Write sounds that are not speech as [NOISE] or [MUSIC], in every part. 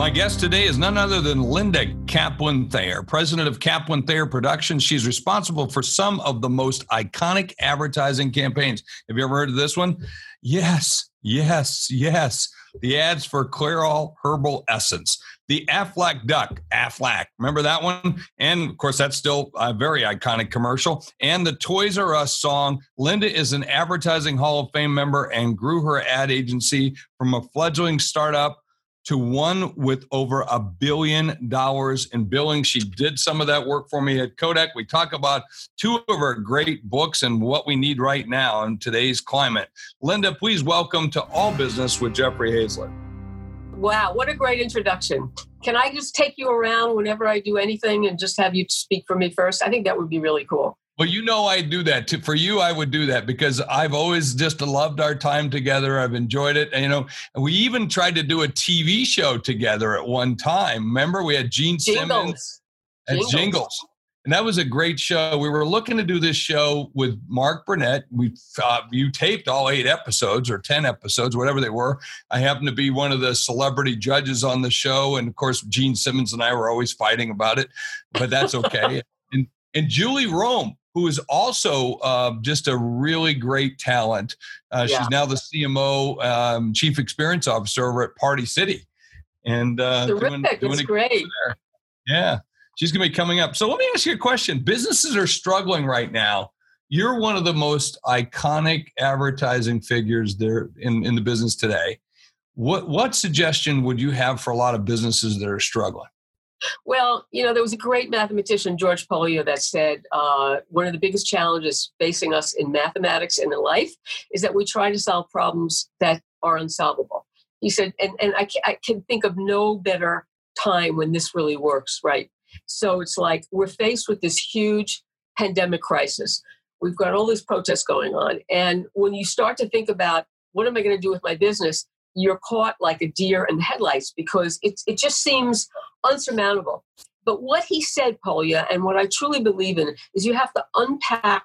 My guest today is none other than Linda Kaplan Thaler, president of Kaplan Thaler Productions. She's responsible for some of the most iconic advertising campaigns. Have you ever heard of this one? Yes, yes, yes. The ads for Clairol Herbal Essence, the Aflac Duck, Aflac. Remember that one? And of course, that's still a very iconic commercial. And the Toys R Us song. Linda is an Advertising Hall of Fame member and grew her ad agency from a fledgling startup to one with over a billion dollars in billing. She did some of that work for me at Kodak. We talk about two of her great books and what we need right now in today's climate. Linda, please welcome to All Business with Jeffrey Hayzlett. Wow, what a great introduction. Can I just take you around whenever I do anything and just have you speak for me first? I think that would be really cool. Well, you know, I do that too. For you, I would do that because I've always just loved our time together. I've enjoyed it. And, you know, we even tried to do a TV show together at one time. Remember, we had Gene Jingles. Simmons and Jingles. Jingles. And that was a great show. We were looking to do this show with Mark Burnett. We uh, you taped all eight episodes or ten episodes, whatever they were. I happened to be one of the celebrity judges on the show, and of course, Gene Simmons and I were always fighting about it, but that's okay. And Julie Roehm, who is also uh, just a really great talent. Uh, yeah. She's now the CMO, um, Chief Experience Officer over at Party City. And uh, doing, doing great. Yeah, she's going to be coming up. So let me ask you a question. Businesses are struggling right now. You're one of the most iconic advertising figures there in, in the business today. What what suggestion would you have for a lot of businesses that are struggling? Well, you know, there was a great mathematician, George Polya, that said uh, one of the biggest challenges facing us in mathematics and in life is that we try to solve problems that are unsolvable. He said, and, and I, I can think of no better time when this really works, right? So it's like we're faced with this huge pandemic crisis. We've got all these protests going on. And when you start to think about what am I going to do with my business, you're caught like a deer in the headlights because it, it just seems unsurmountable. But what he said, Polya, and what I truly believe in, is you have to unpack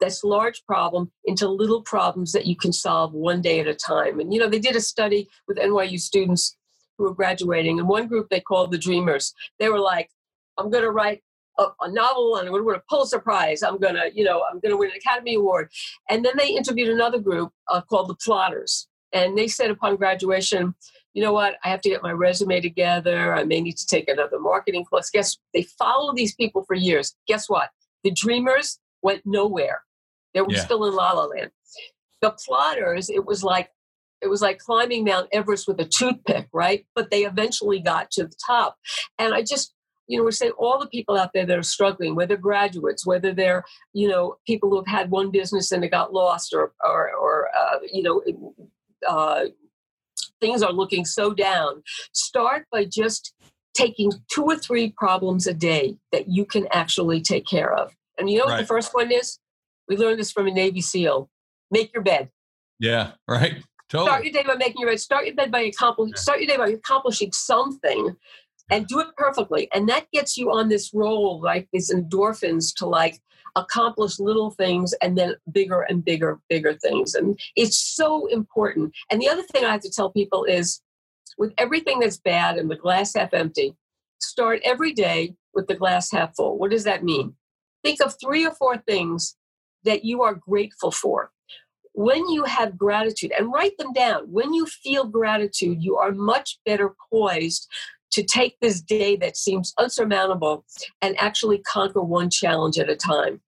this large problem into little problems that you can solve one day at a time. And you know, they did a study with NYU students who were graduating, and one group they called the Dreamers. They were like, "I'm going to write a, a, novel, and I'm going to win a Pulitzer Prize. I'm going to, you know, I'm going to win an Academy Award." And then they interviewed another group uh, called the Plotters, and they said upon graduation, you know what, I have to get my resume together. I may need to take another marketing class. Guess they follow these people for years. Guess what? The dreamers went nowhere. They were yeah. still in La La Land. The plotters, it was like it was like climbing Mount Everest with a toothpick, right? But they eventually got to the top. And I just, you know, we're saying all the people out there that are struggling, whether graduates, whether they're, you know, people who have had one business and it got lost, or, or, or uh, you know, uh, things are looking so down, start by just taking two or three problems a day that you can actually take care of. And you know right. what the first one is? We learned this from a Navy SEAL. Make your bed. Yeah, right. Totally. Start your day by making your bed. Start your bed by accomplishing. Start your day by accomplishing something, and do it perfectly. And that gets you on this roll, like these endorphins, to like accomplish little things and then bigger and bigger, bigger things. And it's so important. And the other thing I have to tell people is with everything that's bad and the glass half empty, start every day with the glass half full. What does that mean? Think of three or four things that you are grateful for. When you have gratitude, and write them down, when you feel gratitude, you are much better poised to take this day that seems unsurmountable and actually conquer one challenge at a time.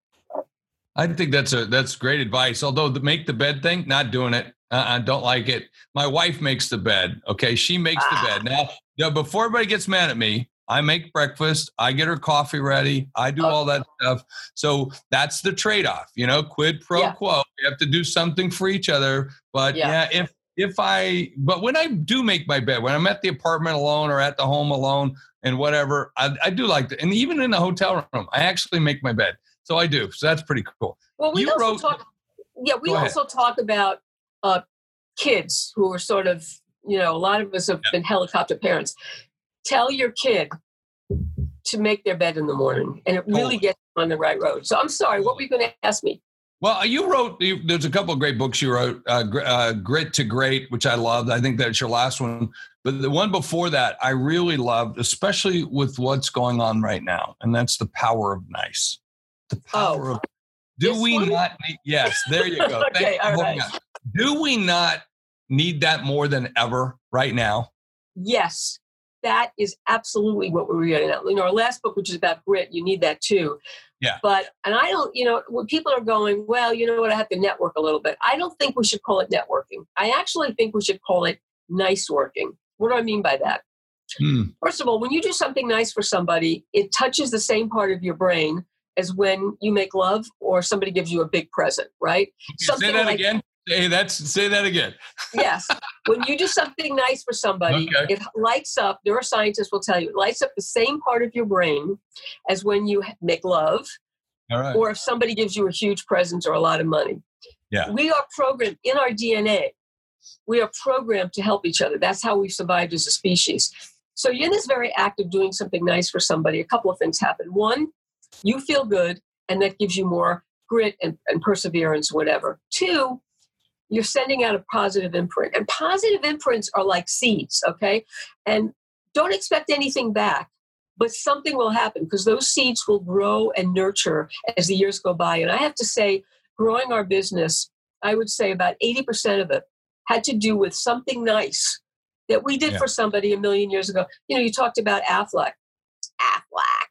I think that's a that's great advice. Although the make the bed thing, not doing it. Uh, I don't like it. My wife makes the bed. Okay, she makes ah. the bed. Now, now, before everybody gets mad at me, I make breakfast. I get her coffee ready. I do all that stuff. So that's the trade off. You know, quid pro yeah. quo. We have to do something for each other. But yeah, yeah if if I, but when I do make my bed, when I'm at the apartment alone or at the home alone and whatever, I, I do like that. And even in the hotel room, I actually make my bed. So I do. So that's pretty cool. Well, we you also wrote, talk, yeah, we also talk about uh, kids who are sort of, you know, a lot of us have been helicopter parents. Tell your kid to make their bed in the morning, and it really gets on the right road. So I'm sorry, what were you going to ask me? Well, you wrote. You, there's a couple of great books you wrote. Uh, uh, Grit to Great, which I loved. I think that's your last one. But the one before that, I really loved, especially with what's going on right now, and that's the power of nice. The power oh, of. Do we one? not need? [LAUGHS] Yes, there you go. okay, all right. Do we not need that more than ever right now? Yes, that is absolutely what we're getting at. You know, our last book, which is about grit, you need that too. Yeah. But, and I don't, you know, when people are going, well, you know what, I have to network a little bit. I don't think we should call it networking. I actually think we should call it nice working. What do I mean by that? Hmm. First of all, when you do something nice for somebody, it touches the same part of your brain as when you make love or somebody gives you a big present, right? Something say that like, again. Hey, that's say that again. [LAUGHS] yes, when you do something nice for somebody, okay. it lights up. Neuroscientists will tell you it lights up the same part of your brain as when you make love, or if somebody gives you a huge present or a lot of money. Yeah, we are programmed in our DNA. We are programmed to help each other. That's how we've survived as a species. So you're in this very act of doing something nice for somebody. A couple of things happen. One, you feel good, and that gives you more grit and, and perseverance, whatever. Two, you're sending out a positive imprint. And positive imprints are like seeds, okay? And don't expect anything back, but something will happen because those seeds will grow and nurture as the years go by. And I have to say, growing our business, I would say about 80% of it had to do with something nice that we did yeah. for somebody a million years ago. You know, you talked about Aflac. Aflac.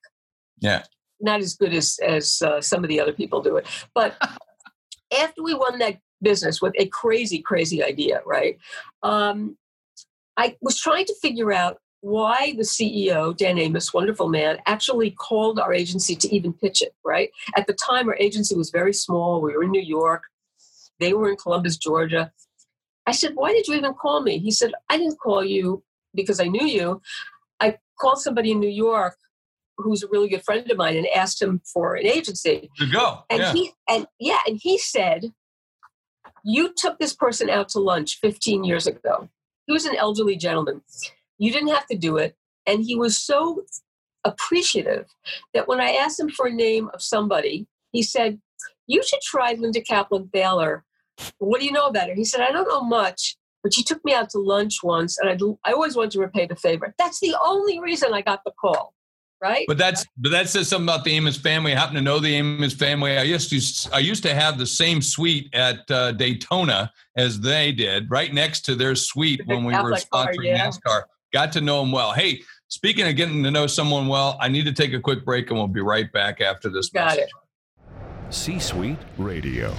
Yeah. Not as good as as uh, some of the other people do it, but [LAUGHS] after we won that business with a crazy, crazy idea, right? Um, I was trying to figure out why the CEO, Dan Amos, wonderful man, actually called our agency to even pitch it, right? At the time, our agency was very small. We were in New York, they were in Columbus, Georgia. I said, Why did you even call me? He said, I didn't call you because I knew you. I called somebody in New York who's a really good friend of mine and asked him for an agency. To go. And yeah. he and yeah, and he said, you took this person out to lunch 15 years ago. He was an elderly gentleman. You didn't have to do it. And he was so appreciative that when I asked him for a name of somebody, he said, You should try Linda Kaplan Thaler. What do you know about her? He said, I don't know much, but she took me out to lunch once, and I, I always wanted to repay the favor. That's the only reason I got the call right? But that's but that says something about the Amos family. I happen to know the Amos family. I used to I used to have the same suite at uh, Daytona as they did, right next to their suite when we were sponsoring car, yeah. NASCAR. Got to know them well. Hey, speaking of getting to know someone well, I need to take a quick break, and we'll be right back after this. Got message. it. C-suite radio.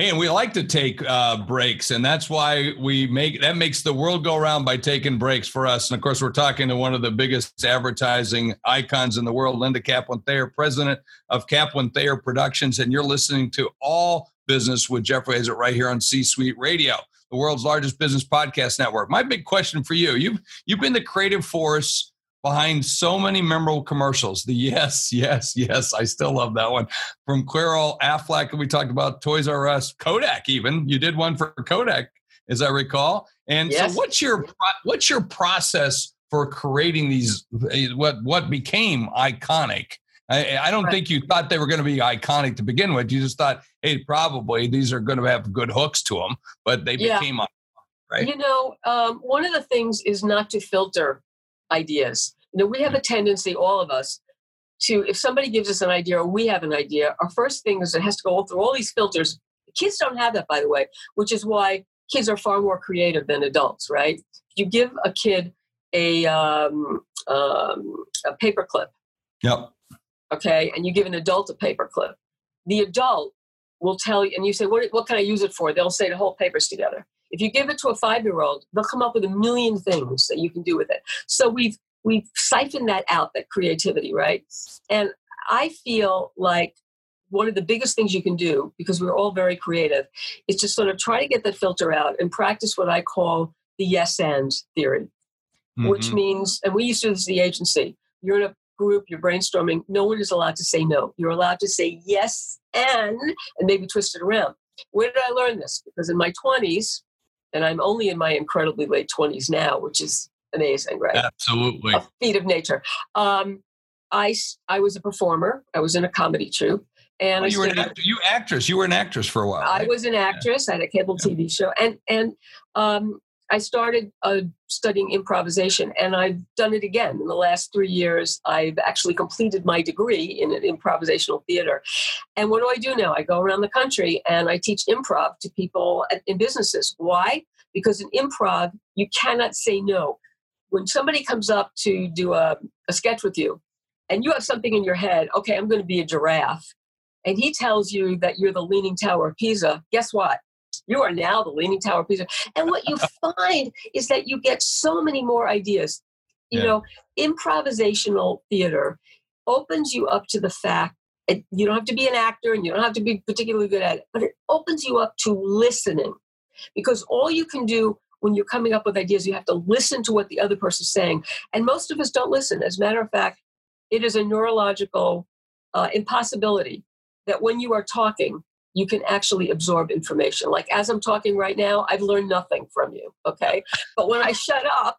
Hey, and we like to take uh, breaks, and that's why we make that makes the world go around by taking breaks for us. And of course, we're talking to one of the biggest advertising icons in the world, Linda Kaplan Thaler, president of Kaplan Thaler Productions, and you're listening to All Business with Jeffrey Hayzlett right here on C Suite Radio, the world's largest business podcast network. My big question for you: you've you've been the creative force behind so many memorable commercials. The yes, yes, yes. I still love that one. From Clairol, Aflac, we talked about Toys R Us, Kodak. Even you did one for Kodak, as I recall. And yes. so, what's your what's your process for creating these? What what became iconic? I, I don't right. think you thought they were going to be iconic to begin with. You just thought, hey, probably these are going to have good hooks to them, but they yeah. became iconic, right? You know, um, one of the things is not to filter ideas. You know, we have a tendency, all of us, to if somebody gives us an idea or we have an idea, our first thing is it has to go through all these filters. Kids don't have that, by the way, which is why kids are far more creative than adults, right? You give a kid a um, um, a paperclip. Yep. Okay, and you give an adult a paperclip. The adult will tell you, and you say, "What what can I use it for?" They'll say the whole paper's together. If you give it to a five year old, they'll come up with a million things that you can do with it. So we've we've siphoned that out, that creativity, right? And I feel like one of the biggest things you can do, because we're all very creative, is to sort of try to get that filter out and practice what I call the yes and theory, mm-hmm. which means, and we used to do this at the agency. You're in a group, you're brainstorming, no one is allowed to say no. You're allowed to say yes and, and maybe twist it around. where did I learn this? Because in my 20s, and I'm only in my incredibly late 20s now, which is amazing, right? Absolutely. A feat of nature. Um, I, I was a performer. I was in a comedy troupe. And well, you were an act- you actress. You were an actress for a while. Right? I was an actress. Yeah. I had a cable TV show, and and um, I started uh, studying improvisation, and I've done it again in the last three years. I've actually completed my degree in improvisational theater. And what do I do now? I go around the country and I teach improv to people in businesses. Why? Because in improv, you cannot say no. When somebody comes up to do a, a sketch with you, and you have something in your head, okay, I'm going to be a giraffe, and he tells you that you're the Leaning Tower of Pisa, guess what? You are now the Leaning Tower of Pisa. And what you [LAUGHS] find is that you get so many more ideas. You yeah. know, improvisational theater opens you up to the fact that you don't have to be an actor and you don't have to be particularly good at it, but it opens you up to listening. Because all you can do when you're coming up with ideas, you have to listen to what the other person's saying. And most of us don't listen. As a matter of fact, it is a neurological uh, impossibility that when you are talking, you can actually absorb information. Like as I'm talking right now, I've learned nothing from you. Okay. But when I shut up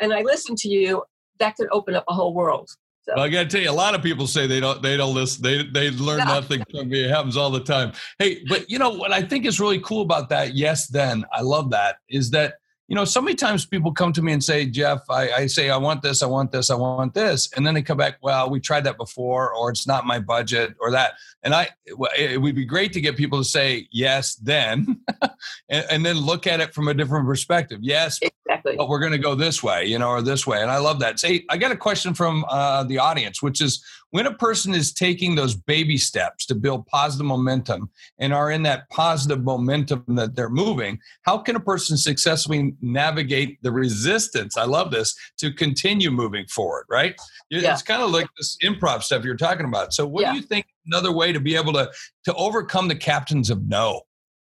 and I listen to you, that could open up a whole world. So. Well, I got to tell you, a lot of people say they don't they don't listen. They they learn yeah. [LAUGHS] nothing from me. It happens all the time. Hey, but you know what I think is really cool about that? Yes, then I love that is that you know, so many times people come to me and say, Jeff, I, I, say, I want this, I want this, I want this. And then they come back, well, we tried that before, or it's not my budget, or that. And I, it would be great to get people to say, yes, then, [LAUGHS] and, and, then look at it from a different perspective. Yes, exactly. but we're going to go this way, you know, or this way. And I love that. Say, I got a question from uh, the audience, which is when a person is taking those baby steps to build positive momentum and are in that positive momentum that they're moving, how can a person successfully navigate the resistance? I love this to continue moving forward, right? Yeah. It's kind of like this improv stuff you're talking about. So, what yeah. do you think another way to be able to to overcome the captains of no?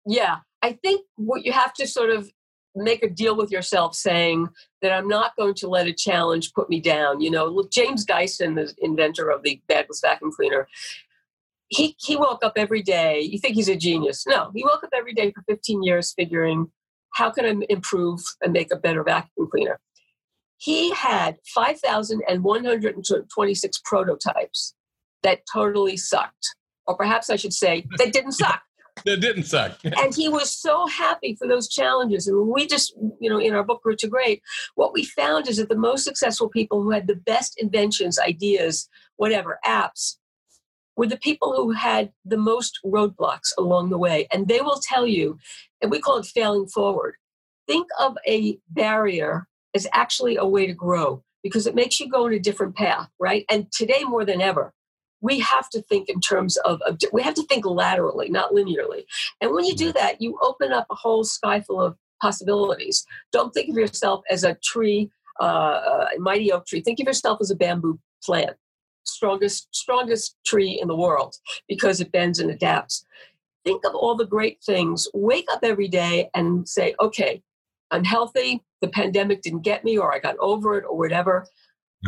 Yeah, I think what you have to sort of make a deal with yourself saying that I'm not going to let a challenge put me down. You know, James Dyson, the inventor of the bagless vacuum cleaner, he, he woke up every day. You think he's a genius. No, he woke up every day for 15 years figuring, how can I improve and make a better vacuum cleaner? He had 5,126 prototypes that totally sucked. Or perhaps I should say, that didn't suck. That didn't suck. [LAUGHS] and he was so happy for those challenges. And we just, you know, in our book, Grit to Great, what we found is that the most successful people who had the best inventions, ideas, whatever, apps, were the people who had the most roadblocks along the way. And they will tell you, and we call it failing forward. Think of a barrier as actually a way to grow because it makes you go in a different path, right? And today more than ever, we have to think in terms of, of, we have to think laterally not linearly. And when you do mm-hmm. that you open up a whole sky full of possibilities. Don't think of yourself as a tree uh, a mighty oak tree. Think of yourself as a bamboo plant strongest strongest tree in the world because it bends and adapts. Think of all the great things. Wake up every day and say okay i'm healthy. The pandemic didn't get me or i got over it or whatever.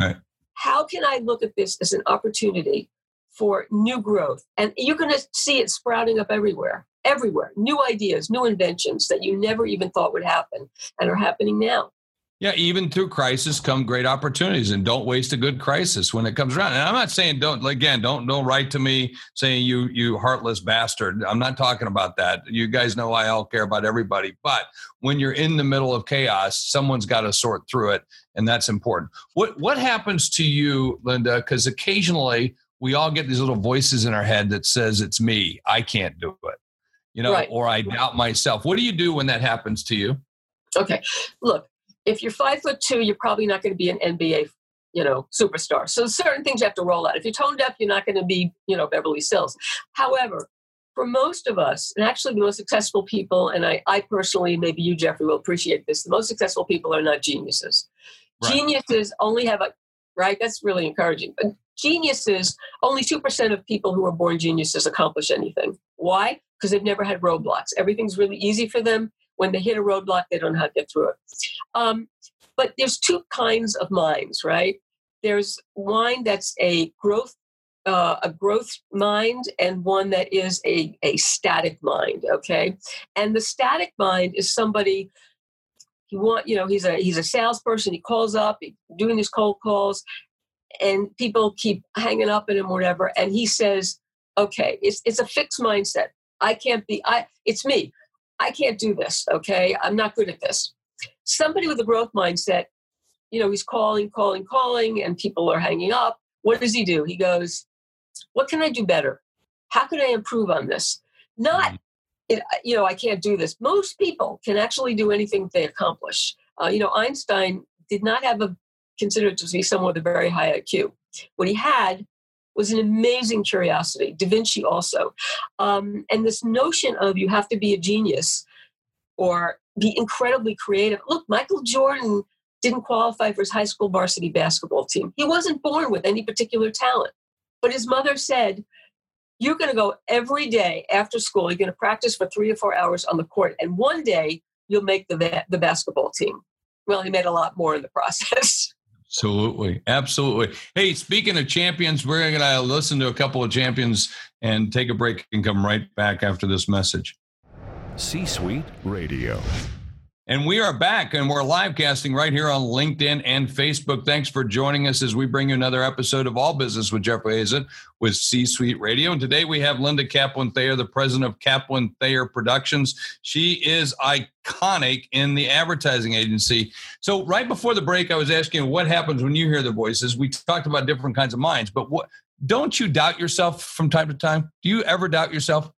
Right. How can I look at this as an opportunity for new growth. And you're going to see it sprouting up everywhere, everywhere. New ideas, new inventions that you never even thought would happen and are happening now. Yeah, even through crisis come great opportunities, and don't waste a good crisis when it comes around. And I'm not saying don't again, don't don't write to me saying you you heartless bastard. I'm not talking about that. You guys know I all care about everybody. But when you're in the middle of chaos, someone's got to sort through it, and that's important. What what happens to you, Linda? Because occasionally we all get these little voices in our head that says it's me. I can't do it you know right. or i doubt myself. What do you do when that happens to you? Okay. Look if you're five foot two you're probably not going to be an nba you know superstar. So certain things you have to roll out. If you're tone deaf you're not going to be you know beverly sills. However for most of us and actually the most successful people and i, I personally maybe you jeffrey will appreciate this the most successful people are not geniuses. Right. geniuses only have a right that's really encouraging but geniuses, only 2% of people who are born geniuses accomplish anything. Why? Because they've never had roadblocks. Everything's really easy for them. When they hit a roadblock, they don't know how to get through it. Um, but there's two kinds of minds, right? There's mind that's a growth uh, a growth mind and one that is a, a static mind okay and the static mind is somebody he want you know he's a he's a salesperson he calls up he, doing his cold calls and people keep hanging up at him whatever and he says okay it's it's a fixed mindset. I can't be i it's me. I can't do this okay? I'm not good at this. Somebody with a growth mindset you know he's calling calling calling and people are hanging up. What does he do? He goes what can i do better? How can i improve on this? Not mm-hmm. It, you know i can't do this. Most people can actually do anything they accomplish. Uh, you know einstein did not have a considered to be someone with a very high iq what he had was an amazing curiosity da vinci also. Um, and this notion of you have to be a genius or be incredibly creative. Look michael jordan didn't qualify for his high school varsity basketball team. He wasn't born with any particular talent. But his mother said, You're going to go every day after school. You're going to practice for three or four hours on the court. And one day you'll make the, the basketball team. Well, he made a lot more in the [LAUGHS] process. Absolutely. Absolutely. Hey, speaking of champions, we're going to uh, listen to a couple of champions and take a break and come right back after this message. C Suite Radio. And we are back and we're live casting right here on LinkedIn and Facebook. Thanks for joining us as we bring you another episode of All Business with Jeffrey Hayzlett with C Suite Radio. And today we have Linda Kaplan Thaler, the president of Kaplan Thaler Productions. She is iconic in the advertising agency. So, right before the break, I was asking what happens when you hear the voices. We talked about different kinds of minds, but what don't you doubt yourself from time to time? Do you ever doubt yourself?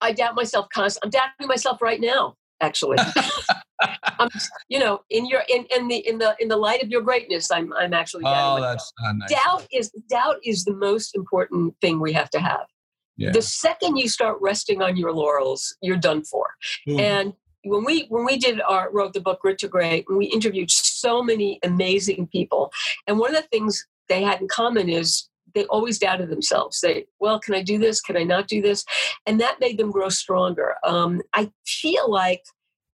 I doubt myself constantly. I'm doubting myself right now actually. [LAUGHS] um, you know, in your in, in the in the in the light of your greatness, I'm I'm actually. Oh, that's nice. Doubt is doubt is the most important thing we have to have. Yeah. The second you start resting on your laurels, you're done for. Mm. And when we when we did our wrote the book Grit to Great, we interviewed so many amazing people, and one of the things they had in common is they always doubted themselves. They, well, can I do this? Can I not do this? And that made them grow stronger. Um, I feel like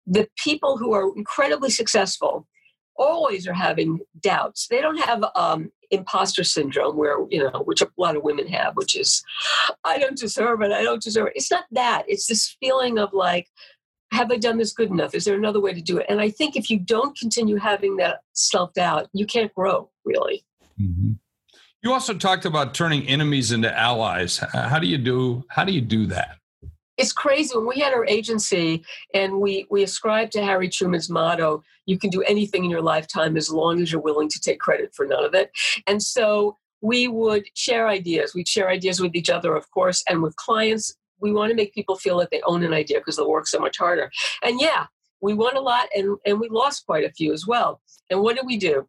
the people who are incredibly successful always are having doubts. They don't have um, imposter syndrome, where you know, which a lot of women have, which is, I don't deserve it. I don't deserve it. It's not that. It's this feeling of like, have I done this good enough? Is there another way to do it? And I think if you don't continue having that self doubt, you can't grow really. Mm-hmm. You also talked about turning enemies into allies. How do you do? How do you do that? It's crazy. When we had our agency and we we ascribed to Harry Truman's motto, "You can do anything in your lifetime as long as you're willing to take credit for none of it." And so we would share ideas. We'd share ideas with each other, of course, and with clients. We want to make people feel that they own an idea because they'll work so much harder. And yeah, we won a lot and, and we lost quite a few as well. And what did we do?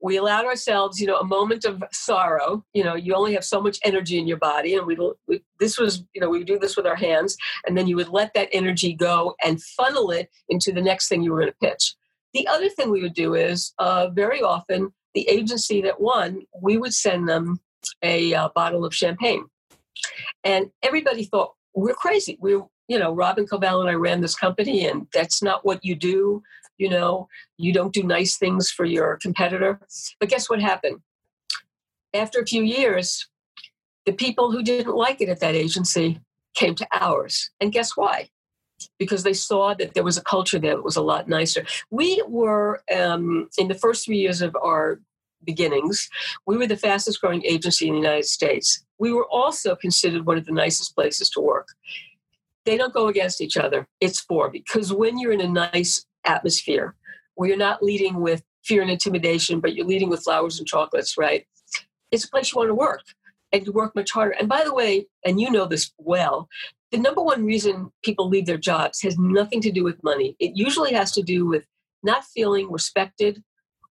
We allowed ourselves, you know, a moment of sorrow. You know, you only have so much energy in your body, and we, we this was, you know, we do this with our hands, and then you would let that energy go and funnel it into the next thing you were going to pitch. The other thing we would do is uh, very often the agency that won, we would send them a uh, bottle of champagne, and everybody thought we're crazy. We, you know, Robin Koval and I ran this company, and that's not what you do you know you don't do nice things for your competitor. But guess what happened? After a few years the people who didn't like it at that agency came to ours. And guess why? Because they saw that there was a culture there that was a lot nicer. We were um, in the first three years of our beginnings we were the fastest growing agency in the united states. We were also considered one of the nicest places to work. They don't go against each other. It's for because when you're in a nice atmosphere where you're not leading with fear and intimidation, but you're leading with flowers and chocolates, right? It's a place you want to work and you work much harder. And by the way, and you know this well, the number one reason people leave their jobs has nothing to do with money. It usually has to do with not feeling respected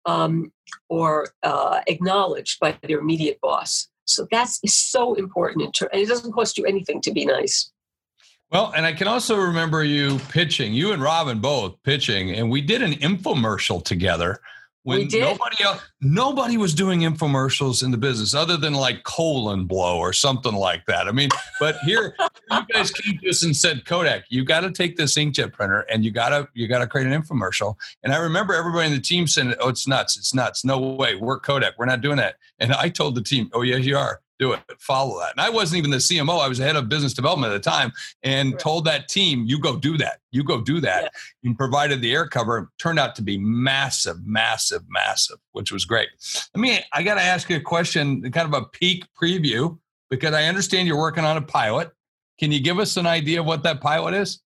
um, or uh, acknowledged by their immediate boss. So that's so important, and it doesn't cost you anything to be nice. Well, and I can also remember you pitching, you and Robin both pitching, and we did an infomercial together when nobody else, nobody was doing infomercials in the business other than like colon blow or something like that. I mean, but here you guys came to us and said, Kodak, you got to take this inkjet printer and you got to you got to create an infomercial. And I remember everybody in the team saying, "Oh, it's nuts! It's nuts! No way! We're Kodak. We're not doing that." And I told the team, "Oh, yes, you are." Do it, follow that. And I wasn't even the CMO. I was the head of business development at the time and right. told that team, you go do that. You go do that. Yeah. And provided the air cover turned out to be massive, massive, massive, which was great. I mean, I got to ask you a question, kind of a peak preview, because I understand you're working on a pilot. Can you give us an idea of what that pilot is?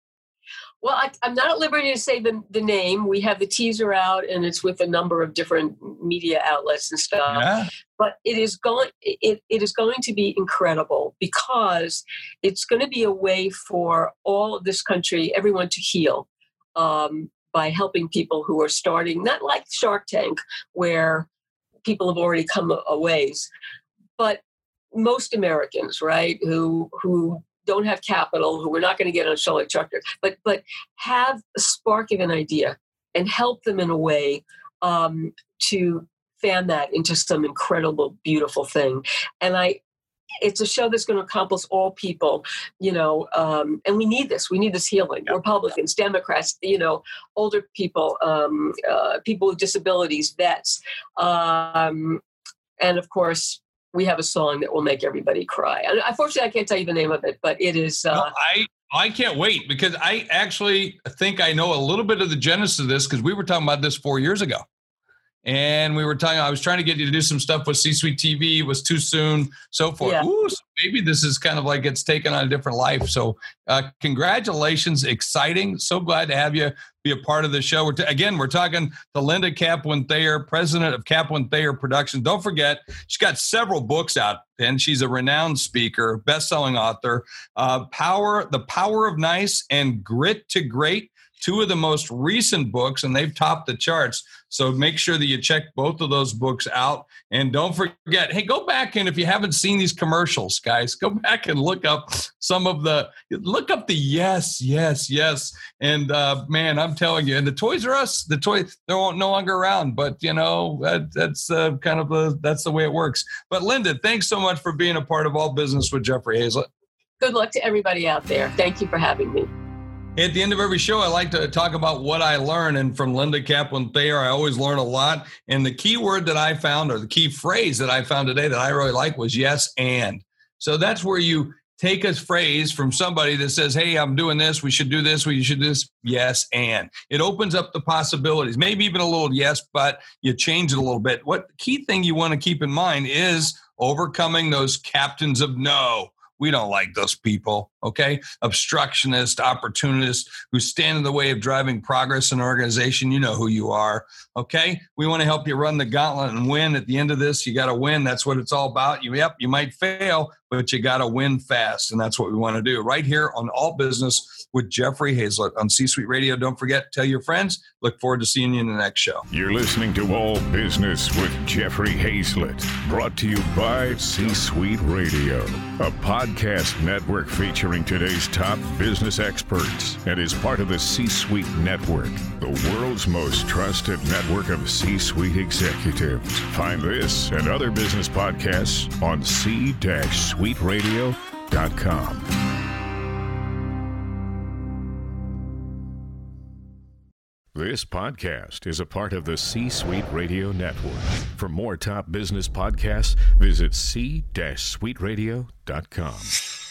Well, I, am not at liberty to say the, the name. We have the teaser out, and it's with a number of different media outlets and stuff. Yeah. But it is going it, it is going to be incredible because it's going to be a way for all of this country, everyone to heal um, by helping people who are starting, not like Shark Tank, where people have already come a, a ways, but most Americans, right, who who don't have capital, who we're not going to get on a show like Chuck, but but have a spark of an idea and help them in a way um, to fan that into some incredible, beautiful thing. And I, it's a show that's going to accomplish all people, you know, um, and we need this. We need this healing. Republicans, Democrats, you know, older people, um, uh, people with disabilities, vets, um, and of course, we have a song that will make everybody cry. And unfortunately, I can't tell you the name of it, but it is. Uh, no, I I can't wait because I actually think I know a little bit of the genesis of this because we were talking about this four years ago and we were talking. I was trying to get you to do some stuff with C-suite TV. It was too soon, so forth. Yeah. Ooh, maybe this is kind of like it's taken on a different life. So, uh, congratulations! Exciting. So glad to have you be a part of the show. We're t- again, we're talking to Linda Kaplan Thaler, president of Kaplan Thaler Productions. Don't forget, she's got several books out, and she's a renowned speaker, best-selling author. Uh, Power, the Power of Nice, and Grit to Great two of the most recent books, and they've topped the charts. So make sure that you check both of those books out. And don't forget, hey, go back and if you haven't seen these commercials, guys, go back and look up some of the look up the yes, yes, yes. And uh, man, I'm telling you, and the Toys R Us, the toy, they're no longer around, but you know that, that's uh, kind of the that's the way it works. But Linda, thanks so much for being a part of All Business with Jeffrey Hayzlett. Good luck to everybody out there. Thank you for having me. At the end of every show, I like to talk about what I learn. And from Linda Kaplan Thaler, I always learn a lot. And the key word that I found, or the key phrase that I found today that I really like was yes and. So that's where you take a phrase from somebody that says, Hey, I'm doing this. We should do this. We should do this. Yes. And it opens up the possibilities, maybe even a little yes, but you change it a little bit. What key thing you want to keep in mind is overcoming those captains of no. We don't like those people, okay? Obstructionist, opportunist who stand in the way of driving progress in an organization. You know who you are, okay? We want to help you run the gauntlet and win. At the end of this, you got to win. That's what it's all about. You, yep, you might fail, but you got to win fast. And that's what we want to do right here on All Business with Jeffrey Hayzlett on C Suite Radio. Don't forget, tell your friends. Look forward to seeing you in the next show. You're listening to All Business with Jeffrey Hayzlett, brought to you by C Suite Radio, a podcast network featuring today's top business experts and is part of the C Suite Network, the world's most trusted network of C Suite executives. Find this and other business podcasts on c-suiteradio.com. This podcast is a part of the C Suite Radio Network. For more top business podcasts, visit c-suiteradio.com.